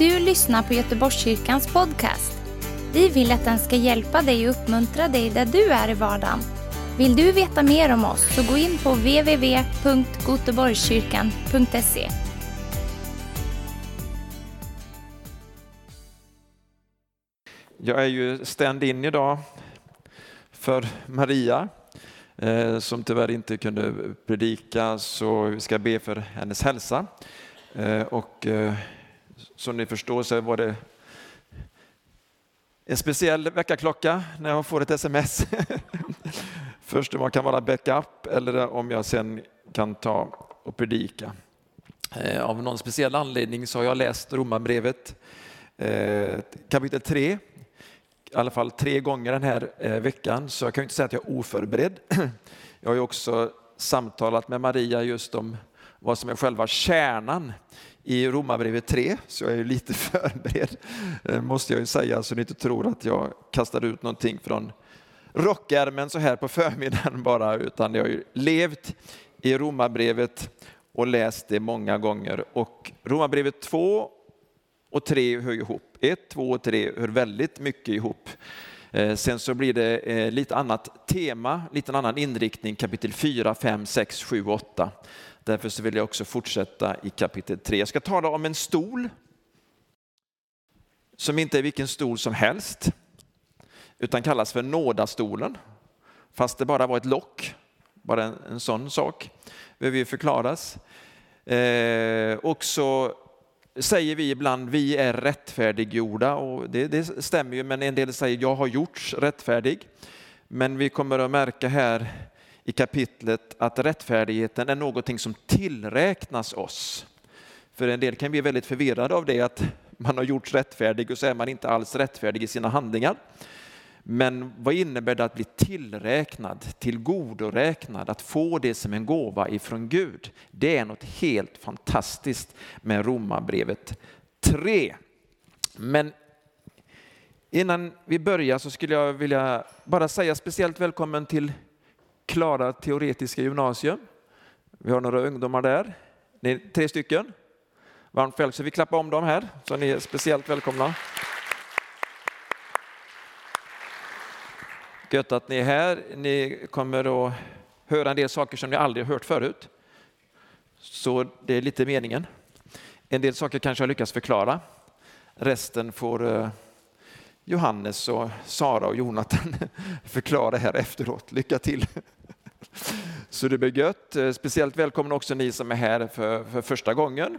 du lyssnar på Göteborgskyrkans podcast. Vi vill att den ska hjälpa dig och uppmuntra dig där du är i vardagen. Vill du veta mer om oss så gå in på www.goteborgskyrkan.se. Jag är ju stand-in idag för Maria eh, som tyvärr inte kunde predika så vi ska be för hennes hälsa. Eh, och eh, som ni förstår så var det en speciell väckarklocka när jag får ett sms. Först om man kan vara backup eller om jag sen kan ta och predika. Eh, av någon speciell anledning så har jag läst Romarbrevet eh, kapitel 3 i alla fall tre gånger den här eh, veckan, så jag kan inte säga att jag är oförberedd. Jag har ju också samtalat med Maria just om vad som är själva kärnan i Romarbrevet 3, så jag är lite förberedd, eh, måste jag ju säga, så ni inte tror att jag kastar ut någonting från rockärmen så här på förmiddagen bara, utan jag har ju levt i Romarbrevet och läst det många gånger. Och Romarbrevet 2 och 3 hör ihop. 1, 2 och 3 hör väldigt mycket ihop. Eh, sen så blir det eh, lite annat tema, lite annan inriktning, kapitel 4, 5, 6, 7, 8. Därför så vill jag också fortsätta i kapitel 3. Jag ska tala om en stol som inte är vilken stol som helst, utan kallas för nådastolen. Fast det bara var ett lock, bara en, en sån sak behöver ju förklaras. Eh, också säger vi ibland, vi är rättfärdiggjorda och det, det stämmer ju, men en del säger jag har gjorts rättfärdig. Men vi kommer att märka här i kapitlet att rättfärdigheten är någonting som tillräknas oss. För en del kan bli väldigt förvirrade av det att man har gjorts rättfärdig och så är man inte alls rättfärdig i sina handlingar. Men vad innebär det att bli tillräknad, tillgodoräknad, att få det som en gåva ifrån Gud? Det är något helt fantastiskt med Romarbrevet 3. Men innan vi börjar så skulle jag vilja bara säga speciellt välkommen till Klara Teoretiska Gymnasium. Vi har några ungdomar där, ni är tre stycken. Varmt välkomna, så vi klappar om dem här, så ni är speciellt välkomna. Gött att ni är här. Ni kommer att höra en del saker som ni aldrig har hört förut. Så det är lite meningen. En del saker kanske jag lyckas förklara. Resten får eh, Johannes och Sara och Jonathan förklara här efteråt. Lycka till! Så det blir gött. Eh, speciellt välkomna också ni som är här för, för första gången.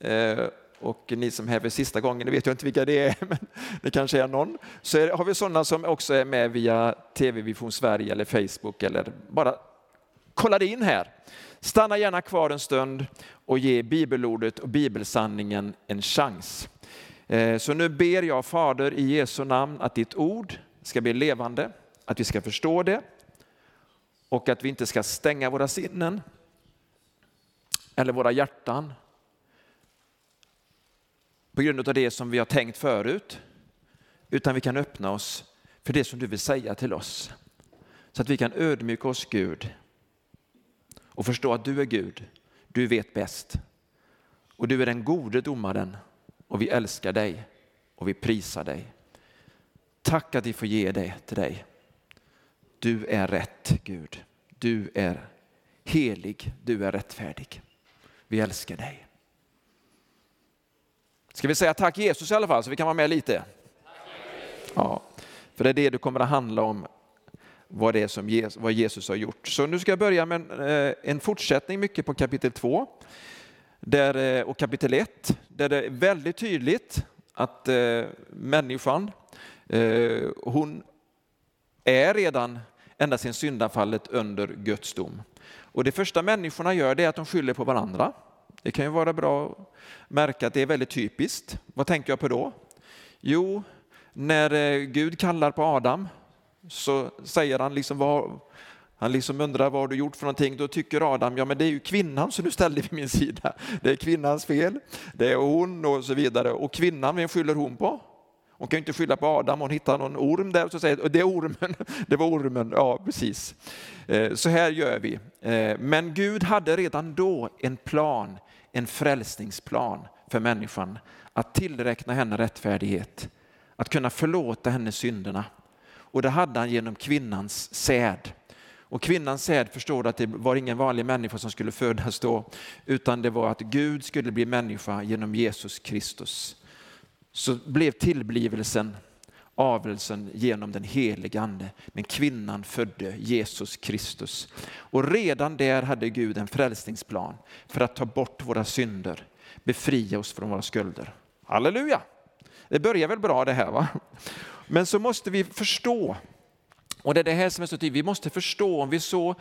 Eh, och ni som är här för sista gången, det vet jag inte vilka det är, men det kanske är någon. Så är, har vi sådana som också är med via TV Vision Sverige eller Facebook eller bara kolla in här. Stanna gärna kvar en stund och ge bibelordet och bibelsanningen en chans. Eh, så nu ber jag Fader i Jesu namn att ditt ord ska bli levande, att vi ska förstå det och att vi inte ska stänga våra sinnen eller våra hjärtan på grund av det som vi har tänkt förut, utan vi kan öppna oss för det som du vill säga till oss. Så att vi kan ödmjuka oss Gud och förstå att du är Gud, du vet bäst. Och du är den gode domaren och vi älskar dig och vi prisar dig. Tack att vi får ge det till dig. Du är rätt Gud. Du är helig, du är rättfärdig. Vi älskar dig. Ska vi säga tack Jesus i alla fall så vi kan vara med lite? Ja, för det är det du kommer att handla om, vad det är som Jesus, vad Jesus har gjort. Så nu ska jag börja med en, eh, en fortsättning mycket på kapitel 2 där, eh, och kapitel 1 där det är väldigt tydligt att eh, människan, eh, hon är redan ända sedan syndafallet under Guds dom. Och det första människorna gör det är att de skyller på varandra. Det kan ju vara bra att märka att det är väldigt typiskt. Vad tänker jag på då? Jo, när eh, Gud kallar på Adam så säger han liksom vad, han liksom undrar vad har du gjort för någonting? Då tycker Adam, ja men det är ju kvinnan som du ställde vid min sida. Det är kvinnans fel, det är hon och så vidare. Och kvinnan, vem skyller hon på? Hon kan ju inte skylla på Adam, hon hittar någon orm där och så säger det är ormen, det var ormen, ja precis. Eh, så här gör vi. Eh, men Gud hade redan då en plan, en frälsningsplan för människan att tillräkna henne rättfärdighet, att kunna förlåta henne synderna. Och det hade han genom kvinnans säd. Och kvinnans säd förstår att det var ingen vanlig människa som skulle födas då, utan det var att Gud skulle bli människa genom Jesus Kristus. Så blev tillblivelsen avelsen genom den helige ande. Men kvinnan födde Jesus Kristus. Och redan där hade Gud en frälsningsplan för att ta bort våra synder, befria oss från våra skulder. Halleluja! Det börjar väl bra det här va? Men så måste vi förstå, och det är det här som är så tydligt, vi måste förstå om vi så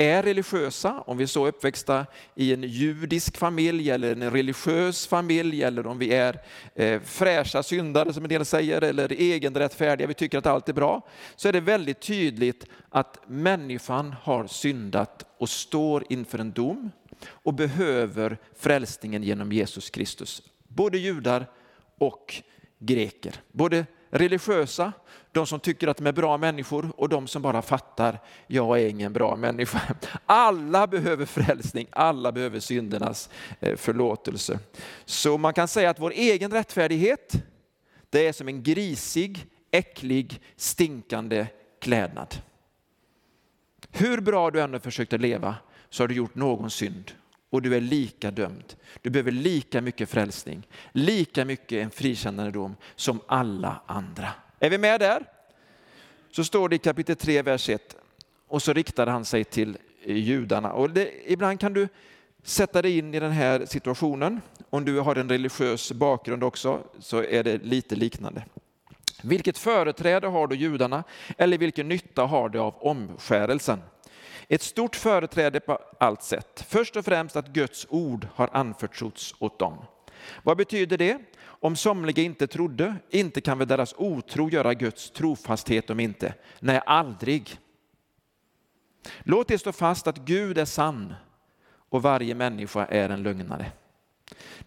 är religiösa, om vi är så uppväxta i en judisk familj eller en religiös familj eller om vi är eh, fräscha syndare som en del säger eller egenrättfärdiga, vi tycker att allt är bra, så är det väldigt tydligt att människan har syndat och står inför en dom och behöver frälsningen genom Jesus Kristus. Både judar och greker, både religiösa, de som tycker att de är bra människor och de som bara fattar, jag är ingen bra människa. Alla behöver frälsning, alla behöver syndernas eh, förlåtelse. Så man kan säga att vår egen rättfärdighet, det är som en grisig, äcklig, stinkande klädnad. Hur bra du än har försökt att leva så har du gjort någon synd och du är lika dömd. Du behöver lika mycket frälsning, lika mycket en frikännande dom som alla andra. Är vi med där? Så står det i kapitel 3, vers 1 och så riktar han sig till judarna. Och det, ibland kan du sätta dig in i den här situationen. Om du har en religiös bakgrund också så är det lite liknande. Vilket företräde har då judarna eller vilken nytta har de av omskärelsen? Ett stort företräde på allt sätt. Först och främst att Guds ord har anförtrotts åt dem. Vad betyder det? Om somliga inte trodde, inte kan väl deras otro göra Guds trofasthet om inte? Nej, aldrig. Låt det stå fast att Gud är sann och varje människa är en lögnare.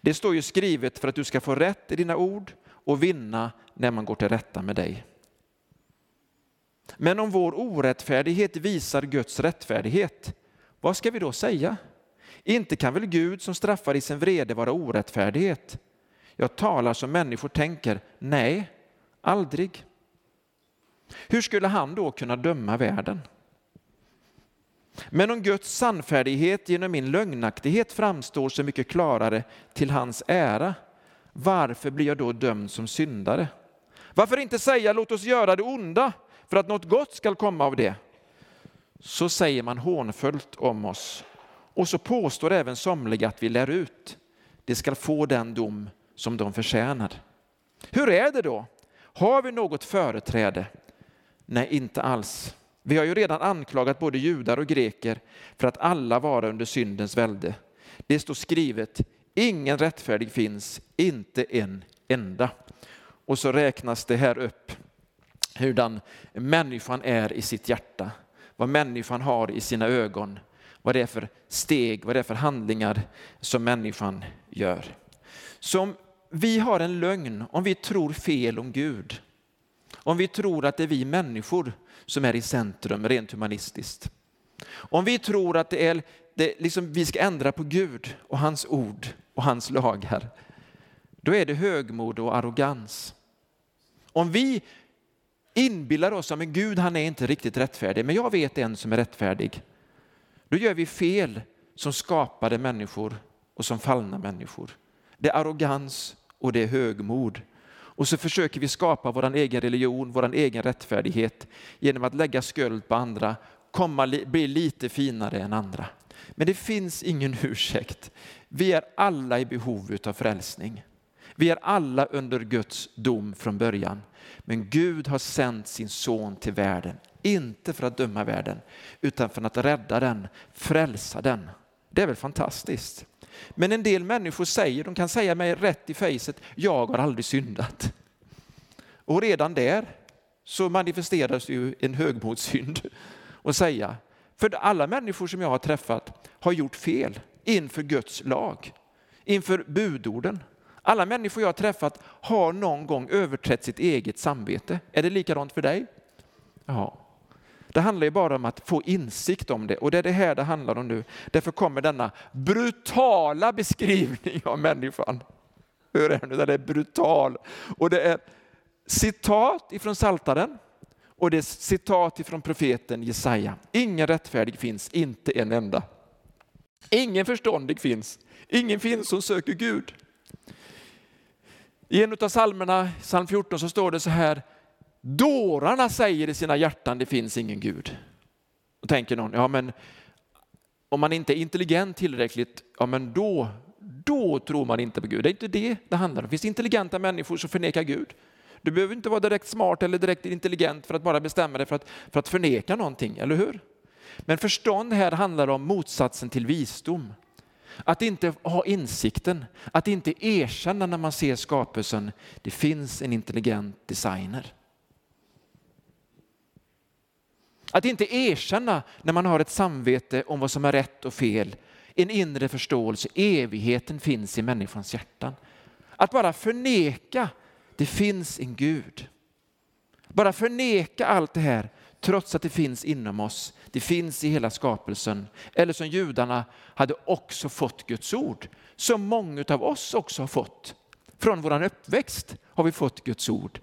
Det står ju skrivet för att du ska få rätt i dina ord och vinna när man går till rätta med dig. Men om vår orättfärdighet visar Guds rättfärdighet, vad ska vi då säga? Inte kan väl Gud som straffar i sin vrede vara orättfärdighet? Jag talar som människor tänker, nej, aldrig. Hur skulle han då kunna döma världen? Men om Guds sannfärdighet genom min lögnaktighet framstår så mycket klarare till hans ära, varför blir jag då dömd som syndare? Varför inte säga låt oss göra det onda för att något gott skall komma av det? Så säger man hånfullt om oss och så påstår även somliga att vi lär ut. Det skall få den dom som de förtjänar. Hur är det då? Har vi något företräde? Nej, inte alls. Vi har ju redan anklagat både judar och greker för att alla vara under syndens välde. Det står skrivet, ingen rättfärdig finns, inte en enda. Och så räknas det här upp hurdan människan är i sitt hjärta, vad människan har i sina ögon, vad det är för steg, vad det är för handlingar som människan gör. Så om vi har en lögn, om vi tror fel om Gud, om vi tror att det är vi människor som är i centrum rent humanistiskt. Om vi tror att det är, det, liksom, vi ska ändra på Gud och hans ord och hans lagar, då är det högmod och arrogans. Om vi inbillar oss att Gud han är inte riktigt rättfärdig, men jag vet en som är rättfärdig, då gör vi fel som skapade människor och som fallna människor. Det är arrogans och det är högmod. Och så försöker vi skapa vår egen religion, vår egen rättfärdighet genom att lägga skuld på andra, komma, bli lite finare än andra. Men det finns ingen ursäkt. Vi är alla i behov av frälsning. Vi är alla under Guds dom från början. Men Gud har sänt sin son till världen, inte för att döma världen, utan för att rädda den, frälsa den. Det är väl fantastiskt? Men en del människor säger, de kan säga mig rätt i fejset, jag har aldrig syndat. Och redan där så manifesteras ju en högmodssynd och säga, för alla människor som jag har träffat har gjort fel inför Guds lag, inför budorden. Alla människor jag har träffat har någon gång överträtt sitt eget samvete. Är det likadant för dig? Ja. Det handlar ju bara om att få insikt om det och det är det här det handlar om nu. Därför kommer denna brutala beskrivning av människan. Hör här nu, den är brutal. Och det är citat ifrån Saltaren och det är citat ifrån profeten Jesaja. Ingen rättfärdig finns, inte en enda. Ingen förståndig finns, ingen finns som söker Gud. I en av psalmerna, psalm 14, så står det så här, dårarna säger i sina hjärtan det finns ingen Gud. Och tänker någon, ja men om man inte är intelligent tillräckligt, ja men då, då tror man inte på Gud. Det är inte det det handlar om. Det finns intelligenta människor som förnekar Gud. Du behöver inte vara direkt smart eller direkt intelligent för att bara bestämma dig för att, för att förneka någonting, eller hur? Men förstånd här handlar om motsatsen till visdom. Att inte ha insikten, att inte erkänna när man ser skapelsen, det finns en intelligent designer. Att inte erkänna när man har ett samvete om vad som är rätt och fel, en inre förståelse, evigheten finns i människans hjärtan. Att bara förneka, det finns en Gud. Bara förneka allt det här trots att det finns inom oss, det finns i hela skapelsen. Eller som judarna hade också fått Guds ord, som många av oss också har fått. Från vår uppväxt har vi fått Guds ord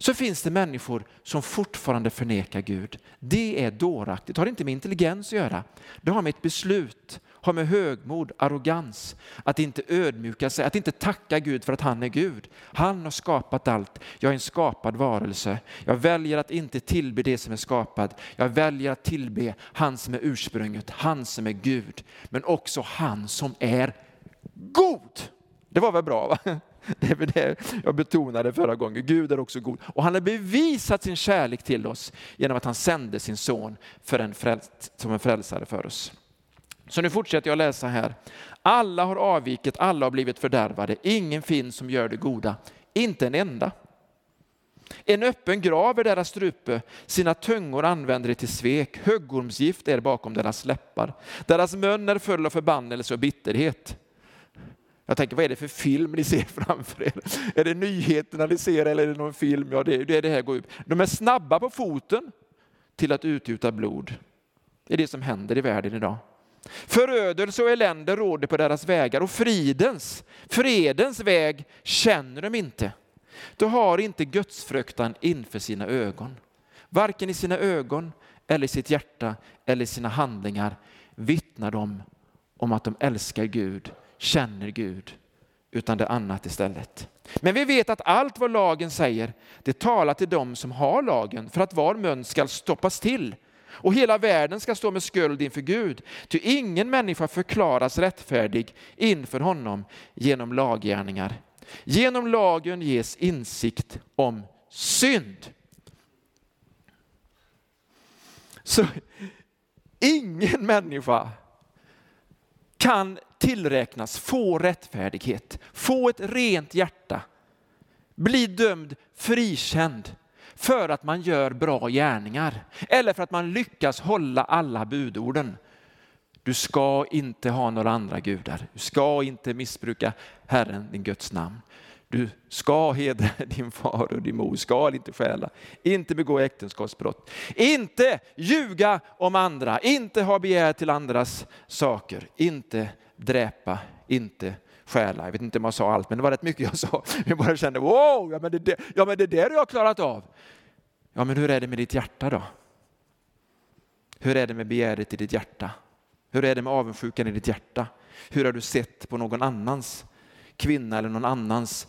så finns det människor som fortfarande förnekar Gud. Det är dåraktigt, det har inte med intelligens att göra. Det har med ett beslut, har med högmod, arrogans, att inte ödmjuka sig, att inte tacka Gud för att han är Gud. Han har skapat allt, jag är en skapad varelse. Jag väljer att inte tillbe det som är skapat. Jag väljer att tillbe han som är ursprunget, han som är Gud, men också han som är god. Det var väl bra? Va? Det är det jag betonade förra gången. Gud är också god. Och han har bevisat sin kärlek till oss genom att han sände sin son för en frälst, som en frälsare för oss. Så nu fortsätter jag läsa här. Alla har avvikit, alla har blivit fördärvade. Ingen finns som gör det goda, inte en enda. En öppen grav är deras strupe, sina tungor använder de till svek, Huggormsgift är bakom deras läppar. Deras mun är full av förbannelse och bitterhet. Jag tänker, vad är det för film ni ser framför er? Är det nyheterna ni ser eller är det någon film? Ja, det är det här går ut. De är snabba på foten till att utgjuta blod. Det är det som händer i världen idag. Förödelse och elände råder på deras vägar och fridens, fredens väg känner de inte. De har inte gudsfruktan inför sina ögon. Varken i sina ögon eller i sitt hjärta eller i sina handlingar vittnar de om att de älskar Gud känner Gud, utan det annat istället. Men vi vet att allt vad lagen säger, det talar till dem som har lagen för att var mun ska stoppas till och hela världen ska stå med skuld inför Gud. Ty ingen människa förklaras rättfärdig inför honom genom laggärningar. Genom lagen ges insikt om synd. Så ingen människa kan tillräknas, få rättfärdighet, få ett rent hjärta, bli dömd frikänd för att man gör bra gärningar eller för att man lyckas hålla alla budorden. Du ska inte ha några andra gudar. Du ska inte missbruka Herren, din Guds namn. Du ska hedra din far och din mor, ska inte stjäla, inte begå äktenskapsbrott, inte ljuga om andra, inte ha begär till andras saker, inte dräpa, inte stjäla. Jag vet inte om jag sa allt, men det var rätt mycket jag sa. Jag bara kände, wow, ja men det, ja, men det där har jag klarat av. Ja, men hur är det med ditt hjärta då? Hur är det med begäret i ditt hjärta? Hur är det med avundsjukan i ditt hjärta? Hur har du sett på någon annans kvinna eller någon annans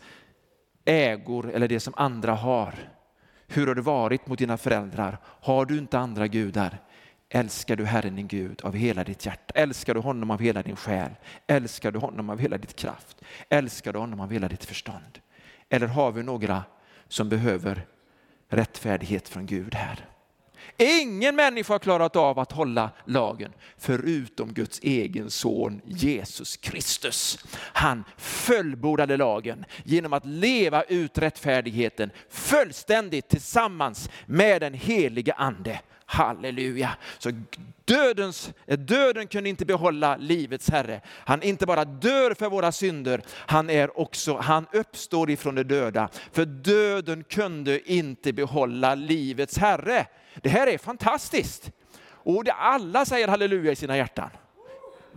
ägor eller det som andra har? Hur har du varit mot dina föräldrar? Har du inte andra gudar? Älskar du Herren din Gud av hela ditt hjärta? Älskar du honom av hela din själ? Älskar du honom av hela ditt kraft? Älskar du honom av hela ditt förstånd? Eller har vi några som behöver rättfärdighet från Gud här? Ingen människa har klarat av att hålla lagen förutom Guds egen son Jesus Kristus. Han fullbordade lagen genom att leva ut rättfärdigheten fullständigt tillsammans med den helige ande. Halleluja! Så dödens, döden kunde inte behålla livets herre. Han inte bara dör för våra synder, han, är också, han uppstår ifrån de döda. För döden kunde inte behålla livets herre. Det här är fantastiskt. Och det alla säger halleluja i sina hjärtan.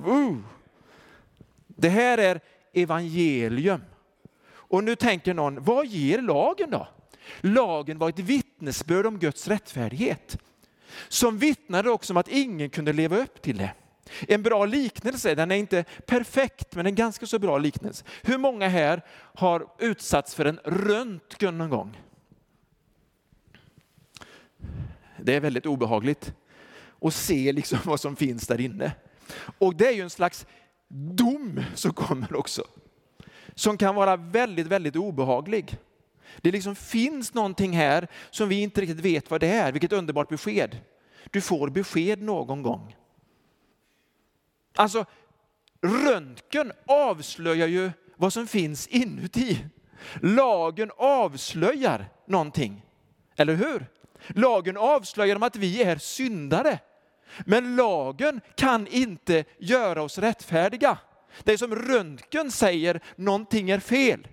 Uh. Det här är evangelium. Och nu tänker någon, vad ger lagen då? Lagen var ett vittnesbörd om Guds rättfärdighet. Som vittnade också om att ingen kunde leva upp till det. En bra liknelse, den är inte perfekt men en ganska så bra liknelse. Hur många här har utsatts för en röntgen någon gång? Det är väldigt obehagligt att se liksom vad som finns där inne. Och det är ju en slags dom som kommer också. Som kan vara väldigt, väldigt obehaglig. Det liksom finns någonting här som vi inte riktigt vet vad det är. Vilket underbart besked. Du får besked någon gång. Alltså, röntgen avslöjar ju vad som finns inuti. Lagen avslöjar någonting, eller hur? Lagen avslöjar om att vi är syndare. Men lagen kan inte göra oss rättfärdiga. Det är som röntgen säger, någonting är fel.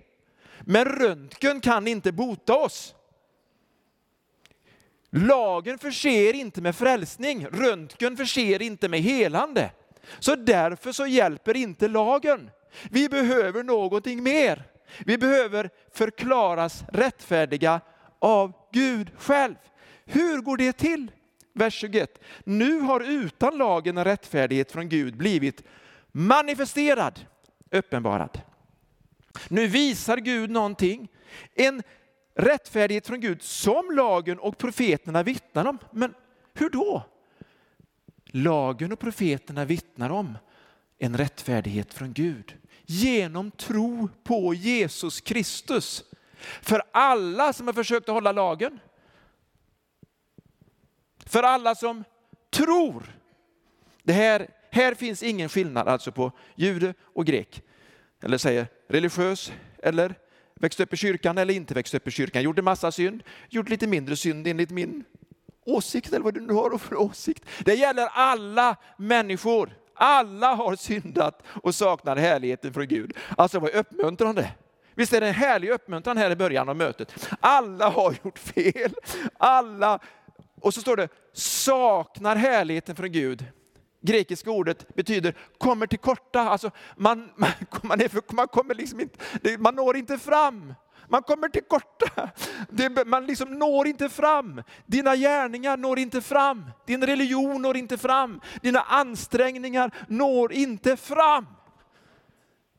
Men röntgen kan inte bota oss. Lagen förser inte med frälsning, röntgen förser inte med helande. Så därför så hjälper inte lagen. Vi behöver någonting mer. Vi behöver förklaras rättfärdiga av Gud själv. Hur går det till? Vers 21. Nu har utan lagen en rättfärdighet från Gud blivit manifesterad, uppenbarad. Nu visar Gud någonting. En rättfärdighet från Gud som lagen och profeterna vittnar om. Men hur då? Lagen och profeterna vittnar om en rättfärdighet från Gud genom tro på Jesus Kristus. För alla som har försökt att hålla lagen, för alla som tror. Det här, här finns ingen skillnad alltså på jude och grek. Eller säger religiös eller växte upp i kyrkan eller inte växte upp i kyrkan. Gjorde massa synd, gjorde lite mindre synd enligt min åsikt eller vad du nu har för åsikt. Det gäller alla människor. Alla har syndat och saknar härligheten från Gud. Alltså vad uppmuntrande. Visst är det en härlig uppmuntran här i början av mötet. Alla har gjort fel. Alla, och så står det saknar härligheten från Gud. Grekiska ordet betyder kommer till korta. Alltså man, man, man, är, man kommer liksom inte, man når inte fram. Man kommer till korta. Det, man liksom når inte fram. Dina gärningar når inte fram. Din religion når inte fram. Dina ansträngningar når inte fram.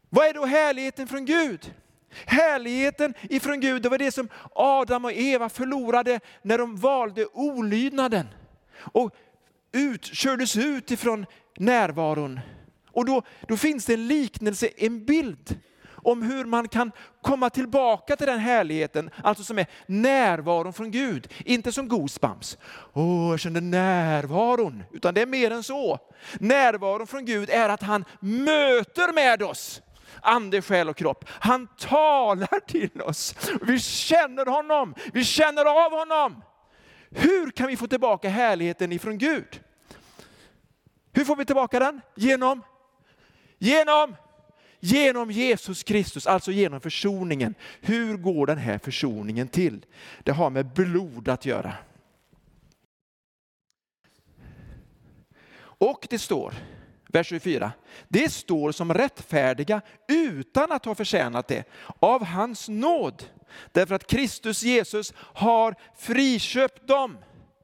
Vad är då härligheten från Gud? Härligheten ifrån Gud, det var det som Adam och Eva förlorade när de valde olydnaden. Och ut, kördes ut ifrån närvaron. Och då, då finns det en liknelse, en bild om hur man kan komma tillbaka till den härligheten, alltså som är närvaron från Gud. Inte som goosebumps. Åh, oh, jag kände närvaron. Utan det är mer än så. Närvaron från Gud är att han möter med oss ande, själ och kropp. Han talar till oss. Vi känner honom, vi känner av honom. Hur kan vi få tillbaka härligheten ifrån Gud? Hur får vi tillbaka den? Genom? Genom? Genom Jesus Kristus, alltså genom försoningen. Hur går den här försoningen till? Det har med blod att göra. Och det står, vers 24, det står som rättfärdiga utan att ha förtjänat det, av hans nåd. Därför att Kristus Jesus har friköpt dem,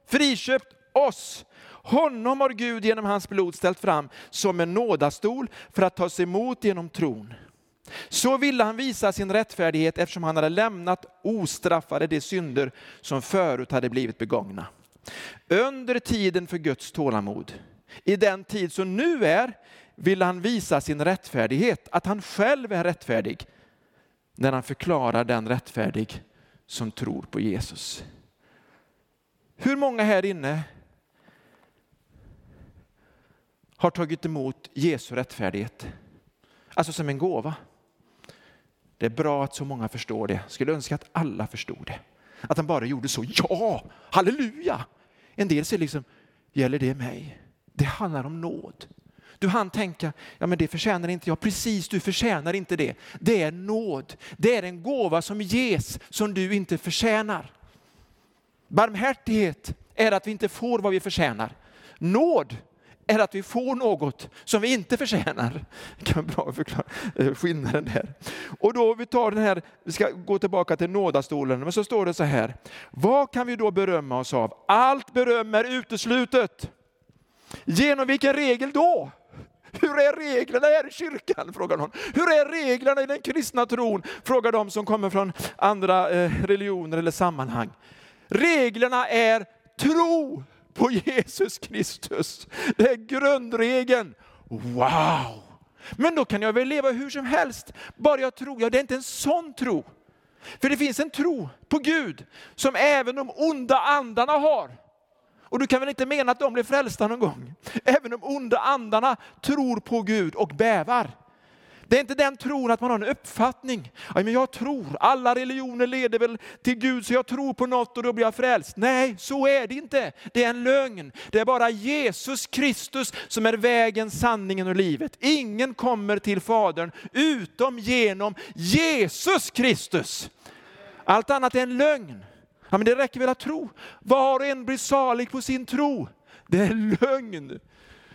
friköpt oss honom har Gud genom hans blod ställt fram som en nådastol för att tas emot genom tron. Så ville han visa sin rättfärdighet eftersom han hade lämnat ostraffade de synder som förut hade blivit begångna. Under tiden för Guds tålamod, i den tid som nu är, vill han visa sin rättfärdighet, att han själv är rättfärdig, när han förklarar den rättfärdig som tror på Jesus. Hur många här inne har tagit emot Jesu rättfärdighet. Alltså som en gåva. Det är bra att så många förstår det. Skulle önska att alla förstod det. Att han bara gjorde så. Ja, halleluja! En del säger liksom, gäller det mig? Det handlar om nåd. Du hann tänka, ja men det förtjänar inte jag. Precis, du förtjänar inte det. Det är nåd. Det är en gåva som ges som du inte förtjänar. Barmhärtighet är att vi inte får vad vi förtjänar. Nåd är att vi får något som vi inte förtjänar. Det kan vara bra att förklara eh, skillnaden där. Och då vi tar den här, vi ska gå tillbaka till nådastolen, men så står det så här. Vad kan vi då berömma oss av? Allt beröm är uteslutet. Genom vilken regel då? Hur är reglerna här i kyrkan? frågar någon. Hur är reglerna i den kristna tron? frågar de som kommer från andra eh, religioner eller sammanhang. Reglerna är tro på Jesus Kristus. Det är grundregeln. Wow! Men då kan jag väl leva hur som helst, bara jag tror. Ja, det är inte en sån tro. För det finns en tro på Gud som även de onda andarna har. Och du kan väl inte mena att de blir frälsta någon gång? Även de onda andarna tror på Gud och bävar. Det är inte den tron att man har en uppfattning. men jag tror, alla religioner leder väl till Gud så jag tror på något och då blir jag frälst. Nej, så är det inte. Det är en lögn. Det är bara Jesus Kristus som är vägen, sanningen och livet. Ingen kommer till Fadern utom genom Jesus Kristus. Allt annat är en lögn. Ja, men det räcker väl att tro. Var och en blir salig på sin tro. Det är lögn.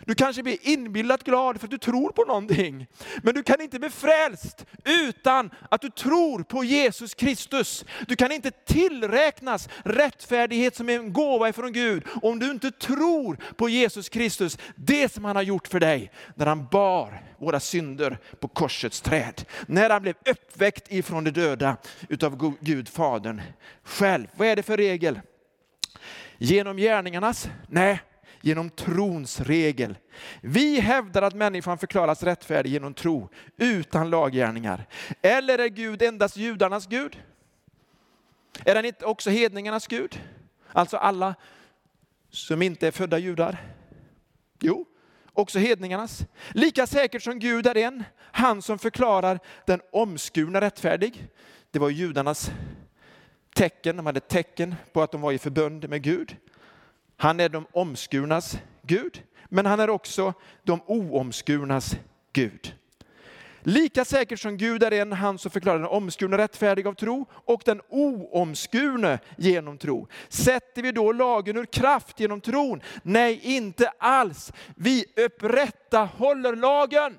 Du kanske blir inbillat glad för att du tror på någonting. Men du kan inte bli frälst utan att du tror på Jesus Kristus. Du kan inte tillräknas rättfärdighet som en gåva ifrån Gud om du inte tror på Jesus Kristus. Det som han har gjort för dig när han bar våra synder på korsets träd. När han blev uppväckt ifrån de döda utav Gud Fadern själv. Vad är det för regel? Genom gärningarnas? Nej, genom trons regel. Vi hävdar att människan förklaras rättfärdig genom tro, utan laggärningar. Eller är Gud endast judarnas Gud? Är han inte också hedningarnas Gud? Alltså alla som inte är födda judar? Jo, också hedningarnas. Lika säkert som Gud är en, han som förklarar den omskurna rättfärdig. Det var judarnas tecken, de hade tecken på att de var i förbund med Gud. Han är de omskurnas Gud, men han är också de oomskurnas Gud. Lika säkert som Gud är en, han som förklarar den omskurne rättfärdig av tro och den oomskurne genom tro. Sätter vi då lagen ur kraft genom tron? Nej, inte alls. Vi upprätthåller lagen.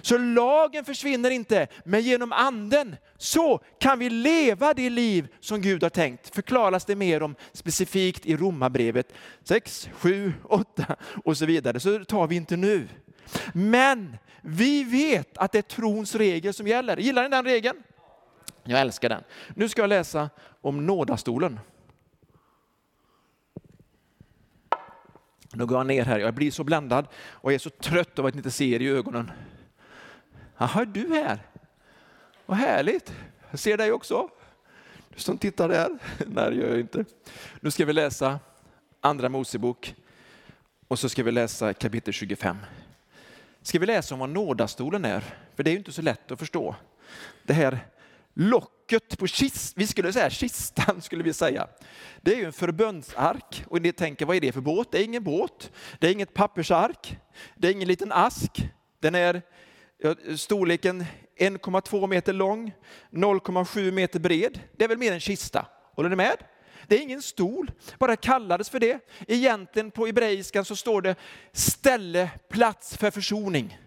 Så lagen försvinner inte, men genom anden så kan vi leva det liv som Gud har tänkt. Förklaras det mer om specifikt i Romarbrevet 6, 7, 8 och så vidare. Så det tar vi inte nu. Men vi vet att det är trons regel som gäller. Gillar ni den regeln? Jag älskar den. Nu ska jag läsa om nådastolen. Nu går jag ner här, jag blir så bländad och är så trött av att inte se er i ögonen. Jaha, är du här? Vad härligt. Jag ser dig också. Du som tittar där. Nej, det gör jag inte. Nu ska vi läsa Andra Mosebok och så ska vi läsa kapitel 25. Ska vi läsa om vad nådastolen är? För det är ju inte så lätt att förstå. Det här locket på kistan, vi skulle säga kistan skulle vi säga. Det är ju en förbundsark och ni tänker vad är det för båt? Det är ingen båt. Det är inget pappersark. Det är ingen liten ask. Den är storleken 1,2 meter lång, 0,7 meter bred. Det är väl mer en kista? Håller ni med? Det är ingen stol, bara kallades för det. Egentligen på hebreiskan så står det ställe, plats för försoning.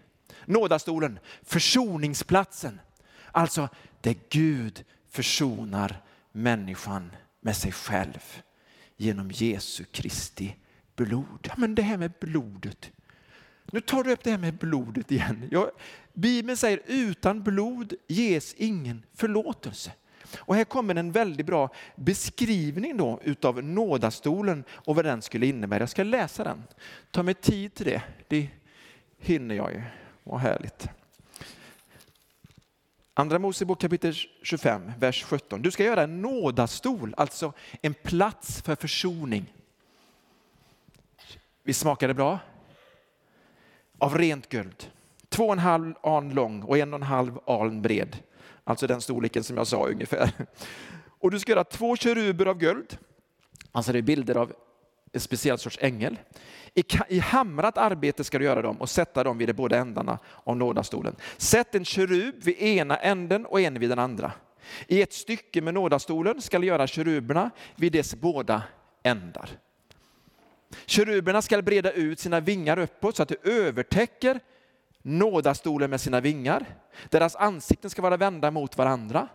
Nådastolen, försoningsplatsen. Alltså, där Gud försonar människan med sig själv genom Jesu Kristi blod. Ja, men det här med blodet, nu tar du upp det här med blodet igen. Jag, Bibeln säger utan blod ges ingen förlåtelse. Och här kommer en väldigt bra beskrivning då utav nådastolen och vad den skulle innebära. Jag ska läsa den. Ta mig tid till det. Det hinner jag ju. Vad härligt. Andra Mosebok kapitel 25, vers 17. Du ska göra en nådastol, alltså en plats för försoning. Vi smakade bra? av rent guld. Två och en halv aln lång och en och en halv aln bred. Alltså den storleken som jag sa ungefär. Och du ska göra två keruber av guld. Alltså det är bilder av en speciell sorts ängel. I, I hamrat arbete ska du göra dem och sätta dem vid de båda ändarna av nådastolen. Sätt en kerub vid ena änden och en vid den andra. I ett stycke med nådastolen ska du göra keruberna vid dess båda ändar. Keruberna ska breda ut sina vingar uppåt så att det övertäcker nådastolen med sina vingar. Deras ansikten ska vara vända mot varandra.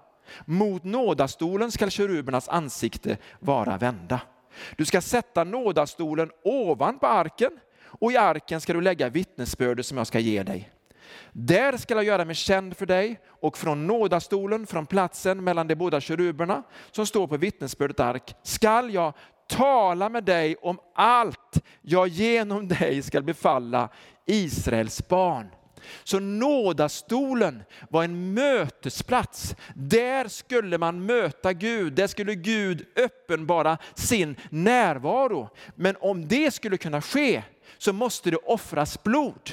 Mot nådastolen ska kerubernas ansikte vara vända. Du ska sätta nådastolen ovanpå arken och i arken ska du lägga vittnesbördet som jag ska ge dig. Där ska jag göra mig känd för dig och från nådastolen, från platsen mellan de båda keruberna som står på vittnesbördet ark, skall jag tala med dig om allt jag genom dig ska befalla Israels barn. Så nådastolen var en mötesplats. Där skulle man möta Gud, där skulle Gud uppenbara sin närvaro. Men om det skulle kunna ske så måste det offras blod.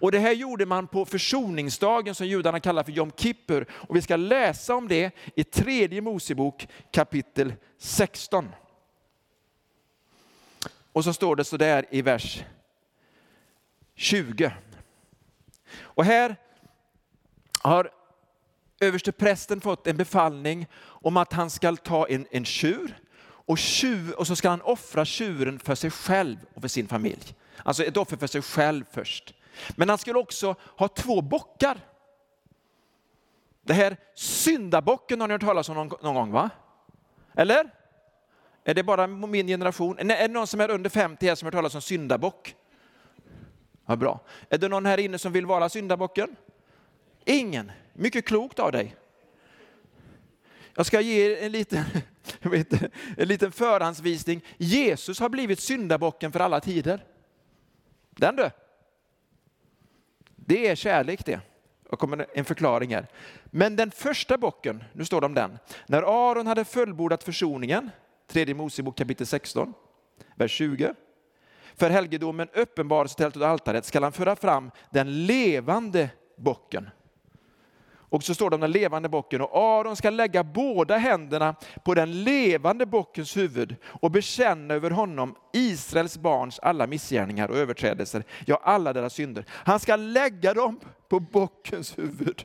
Och det här gjorde man på försoningsdagen som judarna kallar för Jom Kippur. Och vi ska läsa om det i tredje Mosebok kapitel 16. Och så står det så där i vers 20. Och här har överste prästen fått en befallning om att han ska ta en, en tjur och, tjur och så ska han offra tjuren för sig själv och för sin familj. Alltså ett offer för sig själv först. Men han skulle också ha två bockar. Det här syndabocken har ni hört talas om någon, någon gång va? Eller? Är det bara min generation? Är det någon som är under 50 här som har hört talas om syndabock? Vad bra. Är det någon här inne som vill vara syndabocken? Ingen. Mycket klokt av dig. Jag ska ge en liten, vet, en liten förhandsvisning. Jesus har blivit syndabocken för alla tider. Den du. Det är kärlek det. Jag kommer en förklaring här. Men den första bocken, nu står det om den. När Aron hade fullbordat försoningen, tredje Mosebok kapitel 16, vers 20 för helgedomen uppenbarelsetältet och altaret skall han föra fram den levande bocken. Och så står det om den levande bocken och Aron ska lägga båda händerna på den levande bockens huvud och bekänna över honom Israels barns alla missgärningar och överträdelser, ja alla deras synder. Han ska lägga dem på bockens huvud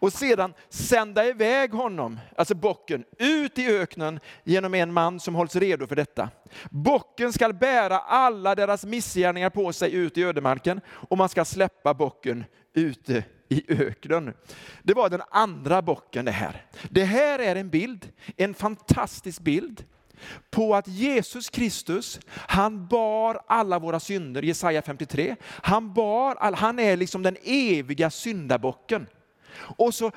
och sedan sända iväg honom, alltså bocken, ut i öknen genom en man som hålls redo för detta. Bocken ska bära alla deras missgärningar på sig ut i ödemarken och man ska släppa bocken ute i öknen. Det var den andra bocken det här. Det här är en bild, en fantastisk bild på att Jesus Kristus, han bar alla våra synder, Jesaja 53. Han, bar all, han är liksom den eviga syndabocken. Och så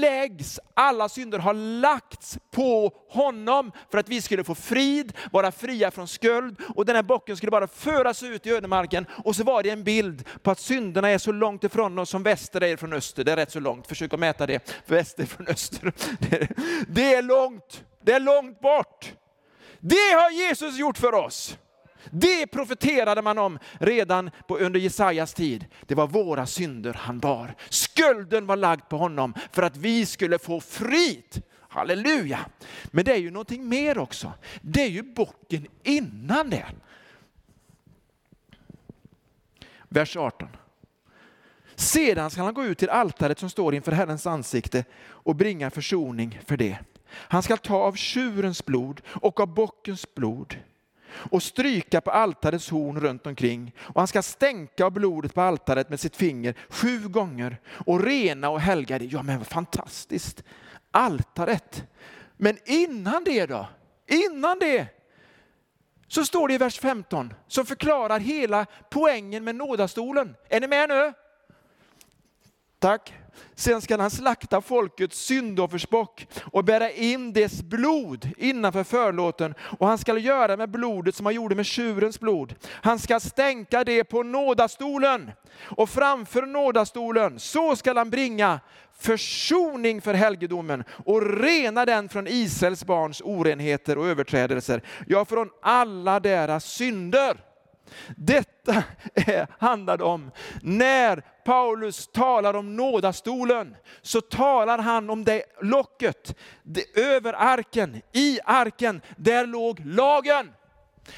läggs, alla synder har lagts på honom för att vi skulle få frid, vara fria från skuld. Och den här bocken skulle bara föras ut i ödemarken. Och så var det en bild på att synderna är så långt ifrån oss som väster är från öster. Det är rätt så långt, försök att mäta det. Väster från öster. Det är långt, det är långt bort. Det har Jesus gjort för oss. Det profeterade man om redan på, under Jesajas tid. Det var våra synder han bar. Skulden var lagd på honom för att vi skulle få frid. Halleluja! Men det är ju någonting mer också. Det är ju bocken innan det. Vers 18. Sedan ska han gå ut till altaret som står inför Herrens ansikte och bringa försoning för det. Han ska ta av tjurens blod och av bockens blod och stryka på altarets horn runt omkring. Och han ska stänka av blodet på altaret med sitt finger sju gånger och rena och helga det. Ja men fantastiskt! Altaret. Men innan det då? Innan det så står det i vers 15 som förklarar hela poängen med nådastolen. Är ni med nu? Tack. Sen ska han slakta folkets syndoffersbock och bära in dess blod innanför förlåten. Och han ska göra med blodet som han gjorde med tjurens blod. Han ska stänka det på nådastolen och framför nådastolen så ska han bringa försoning för helgedomen och rena den från Israels barns orenheter och överträdelser, ja från alla deras synder. Detta handlar om när Paulus talar om nådastolen så talar han om det locket det, över arken. I arken, där låg lagen.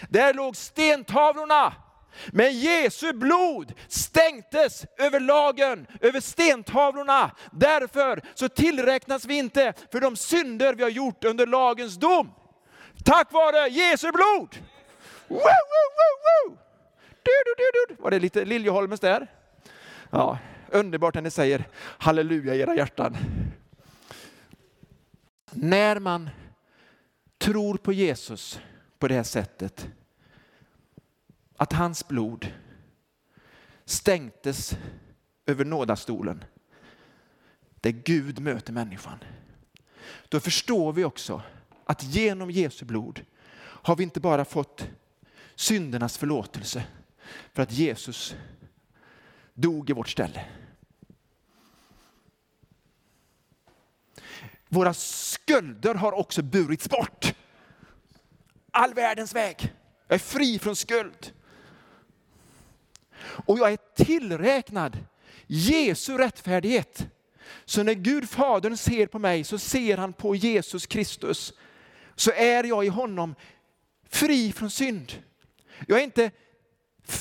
Där låg stentavlorna. Men Jesu blod stänktes över lagen, över stentavlorna. Därför så tillräknas vi inte för de synder vi har gjort under lagens dom. Tack vare Jesu blod. Woo, woo, woo, woo. Du, du, du, du. Var det lite Liljeholmens där? Ja, underbart när ni säger halleluja i era hjärtan. När man tror på Jesus på det här sättet, att hans blod stänktes över nådastolen, där Gud möter människan. Då förstår vi också att genom Jesu blod har vi inte bara fått syndernas förlåtelse för att Jesus dog i vårt ställe. Våra skulder har också burits bort. All världens väg. Jag är fri från skuld. Och jag är tillräknad Jesu rättfärdighet. Så när Gud Fadern ser på mig så ser han på Jesus Kristus. Så är jag i honom fri från synd. Jag är inte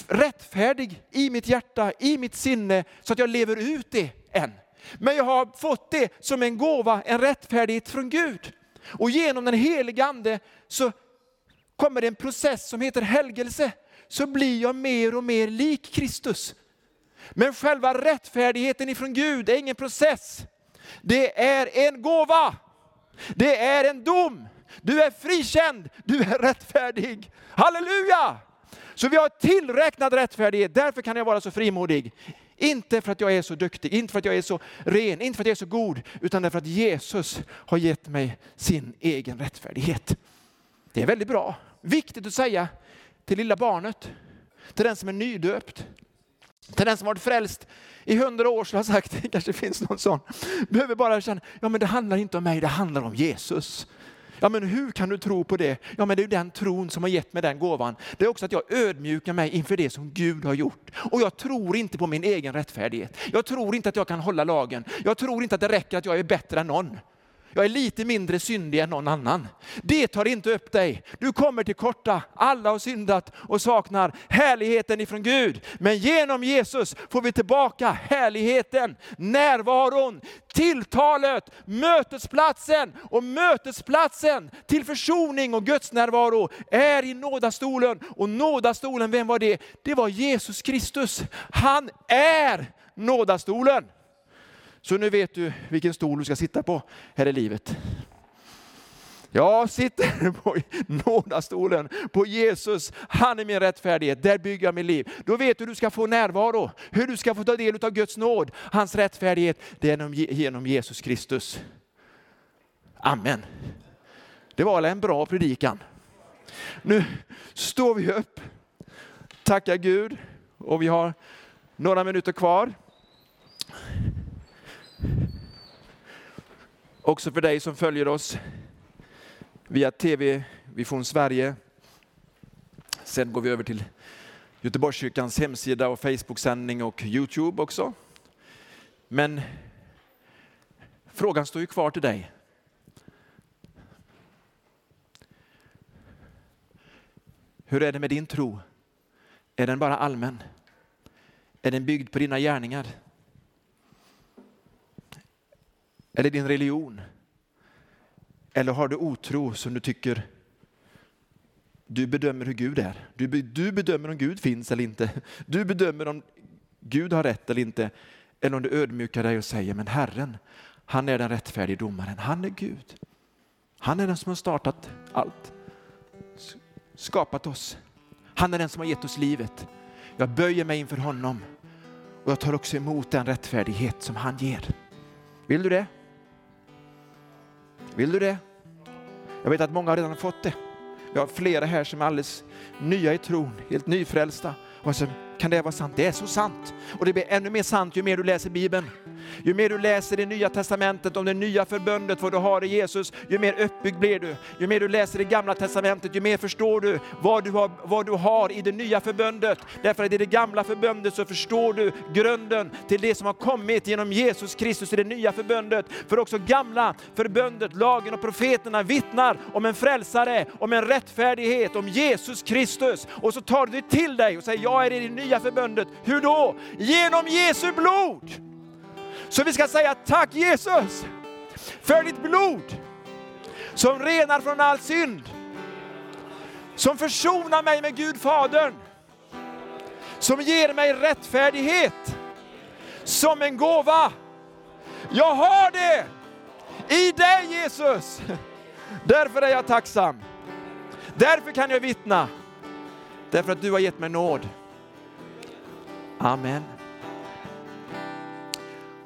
rättfärdig i mitt hjärta, i mitt sinne, så att jag lever ut det än. Men jag har fått det som en gåva, en rättfärdighet från Gud. Och genom den helige Ande så kommer det en process som heter helgelse. Så blir jag mer och mer lik Kristus. Men själva rättfärdigheten ifrån Gud är ingen process. Det är en gåva. Det är en dom. Du är frikänd, du är rättfärdig. Halleluja! Så vi har tillräknad rättfärdighet, därför kan jag vara så frimodig. Inte för att jag är så duktig, inte för att jag är så ren, inte för att jag är så god, utan därför att Jesus har gett mig sin egen rättfärdighet. Det är väldigt bra. Viktigt att säga till lilla barnet, till den som är nydöpt, till den som varit frälst i hundra år, som har sagt, det kanske finns någon sån, behöver bara känna, ja men det handlar inte om mig, det handlar om Jesus. Ja men hur kan du tro på det? Ja men det är ju den tron som har gett mig den gåvan. Det är också att jag ödmjukar mig inför det som Gud har gjort. Och jag tror inte på min egen rättfärdighet. Jag tror inte att jag kan hålla lagen. Jag tror inte att det räcker att jag är bättre än någon. Jag är lite mindre syndig än någon annan. Det tar inte upp dig. Du kommer till korta. Alla har syndat och saknar härligheten ifrån Gud. Men genom Jesus får vi tillbaka härligheten, närvaron, tilltalet, mötesplatsen. Och mötesplatsen till försoning och Guds närvaro är i nådastolen. Och nådastolen, vem var det? Det var Jesus Kristus. Han är nådastolen. Så nu vet du vilken stol du ska sitta på här i livet. Jag sitter på nådastolen, på Jesus. Han är min rättfärdighet, där bygger jag mitt liv. Då vet du hur du ska få närvaro, hur du ska få ta del av Guds nåd. Hans rättfärdighet, det är genom Jesus Kristus. Amen. Det var en bra predikan. Nu står vi upp, tackar Gud och vi har några minuter kvar. Också för dig som följer oss via TV Vision Sverige. Sen går vi över till Göteborgskyrkans hemsida och Facebook-sändning och Youtube också. Men frågan står ju kvar till dig. Hur är det med din tro? Är den bara allmän? Är den byggd på dina gärningar? Eller din religion? Eller har du otro som du tycker du bedömer hur Gud är? Du, du bedömer om Gud finns eller inte. Du bedömer om Gud har rätt eller inte. Eller om du ödmjukar dig och säger, men Herren, han är den rättfärdige domaren. Han är Gud. Han är den som har startat allt. Skapat oss. Han är den som har gett oss livet. Jag böjer mig inför honom och jag tar också emot den rättfärdighet som han ger. Vill du det? Vill du det? Jag vet att många har redan fått det. Vi har flera här som är alldeles nya i tron, helt nyfrälsta. Och så kan det vara sant? Det är så sant. Och det blir ännu mer sant ju mer du läser Bibeln. Ju mer du läser det nya testamentet om det nya förbundet, vad du har i Jesus, ju mer uppbyggd blir du. Ju mer du läser det gamla testamentet, ju mer förstår du vad du har, vad du har i det nya förbundet. Därför att i det gamla förbundet så förstår du grunden till det som har kommit genom Jesus Kristus i det nya förbundet. För också gamla förbundet, lagen och profeterna vittnar om en frälsare, om en rättfärdighet, om Jesus Kristus. Och så tar du det till dig och säger, jag är i det nya förbundet. Hur då? Genom Jesu blod! Så vi ska säga tack Jesus för ditt blod som renar från all synd. som försonar mig med Gud Fadern, som ger mig rättfärdighet som en gåva. Jag har det i dig Jesus. Därför är jag tacksam. Därför kan jag vittna. Därför att du har gett mig nåd. Amen.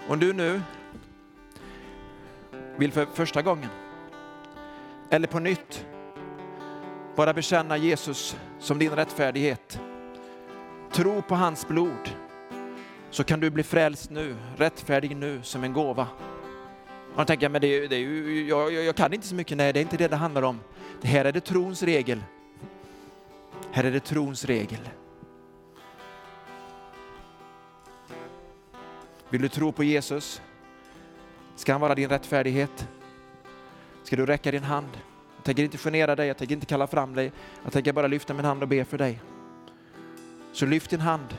Om du nu vill för första gången eller på nytt bara bekänna Jesus som din rättfärdighet. Tro på hans blod så kan du bli frälst nu, rättfärdig nu som en gåva. Och då tänker, men det, det jag, jag, jag kan inte så mycket. Nej, det är inte det det handlar om. Det här är det trons regel. Här är det trons regel. Vill du tro på Jesus? Ska han vara din rättfärdighet? Ska du räcka din hand? Jag tänker inte genera dig, jag tänker inte kalla fram dig. Jag tänker bara lyfta min hand och be för dig. Så lyft din hand,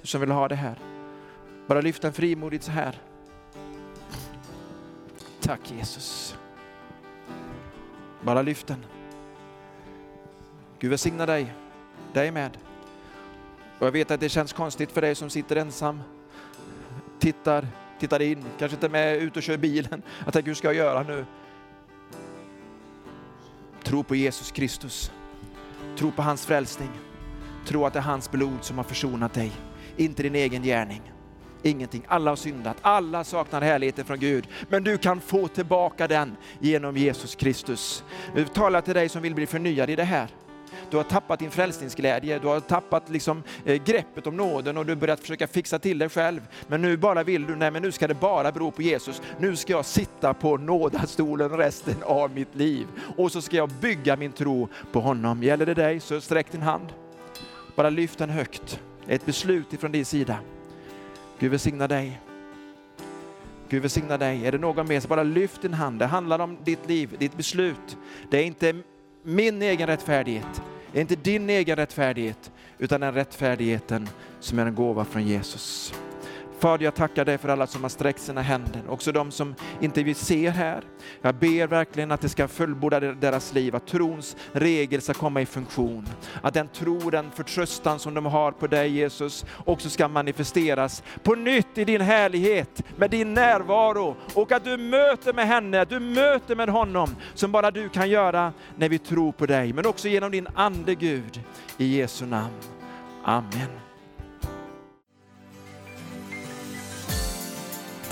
du som vill ha det här. Bara lyft den frimodigt så här. Tack Jesus. Bara lyft den. Gud välsigna dig, dig med. Och jag vet att det känns konstigt för dig som sitter ensam, tittar, tittar in, kanske inte med ut och kör bilen. Jag tänker, hur ska jag göra nu? Tro på Jesus Kristus. Tro på hans frälsning. Tro att det är hans blod som har försonat dig, inte din egen gärning. Ingenting. Alla har syndat, alla saknar härligheten från Gud. Men du kan få tillbaka den genom Jesus Kristus. Nu talar till dig som vill bli förnyad i det här. Du har tappat din frälsningsglädje, du har tappat liksom, eh, greppet om nåden och du har börjat försöka fixa till dig själv. Men nu bara vill du, nej men nu ska det bara bero på Jesus. Nu ska jag sitta på nådastolen resten av mitt liv och så ska jag bygga min tro på honom. Gäller det dig så sträck din hand. Bara lyft den högt. Ett beslut ifrån din sida. Gud välsigna dig. Gud välsigna dig. Är det någon mer så bara lyft din hand. Det handlar om ditt liv, ditt beslut. Det är inte min egen rättfärdighet. Det är inte din egen rättfärdighet, utan den rättfärdigheten som är en gåva från Jesus. Fader, jag tackar dig för alla som har sträckt sina händer, också de som inte vi ser här. Jag ber verkligen att det ska fullborda deras liv, att trons regel ska komma i funktion. Att den tro, den förtröstan som de har på dig Jesus också ska manifesteras på nytt i din härlighet, med din närvaro och att du möter med henne, du möter med honom som bara du kan göra när vi tror på dig, men också genom din ande Gud. I Jesu namn. Amen.